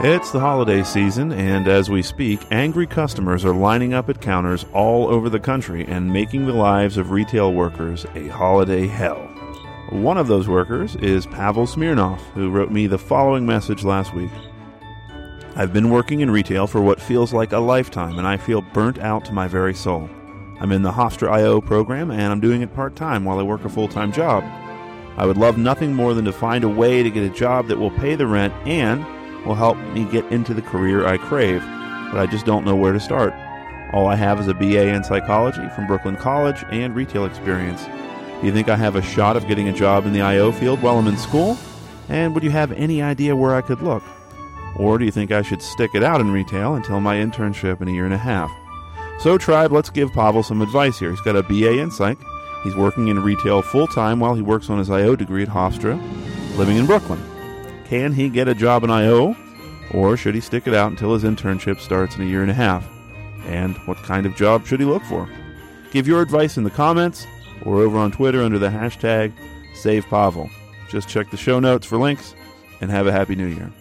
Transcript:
It's the holiday season, and as we speak, angry customers are lining up at counters all over the country and making the lives of retail workers a holiday hell. One of those workers is Pavel Smirnov, who wrote me the following message last week. I've been working in retail for what feels like a lifetime, and I feel burnt out to my very soul. I'm in the Hofstra IO program, and I'm doing it part time while I work a full time job. I would love nothing more than to find a way to get a job that will pay the rent and will help me get into the career I crave, but I just don't know where to start. All I have is a BA in psychology from Brooklyn College and retail experience. Do you think I have a shot of getting a job in the IO field while I'm in school? And would you have any idea where I could look? Or do you think I should stick it out in retail until my internship in a year and a half? So, Tribe, let's give Pavel some advice here. He's got a BA in psych. He's working in retail full time while he works on his IO degree at Hofstra, living in Brooklyn. Can he get a job in IO, or should he stick it out until his internship starts in a year and a half? And what kind of job should he look for? Give your advice in the comments or over on Twitter under the hashtag SavePavel. Just check the show notes for links and have a happy new year.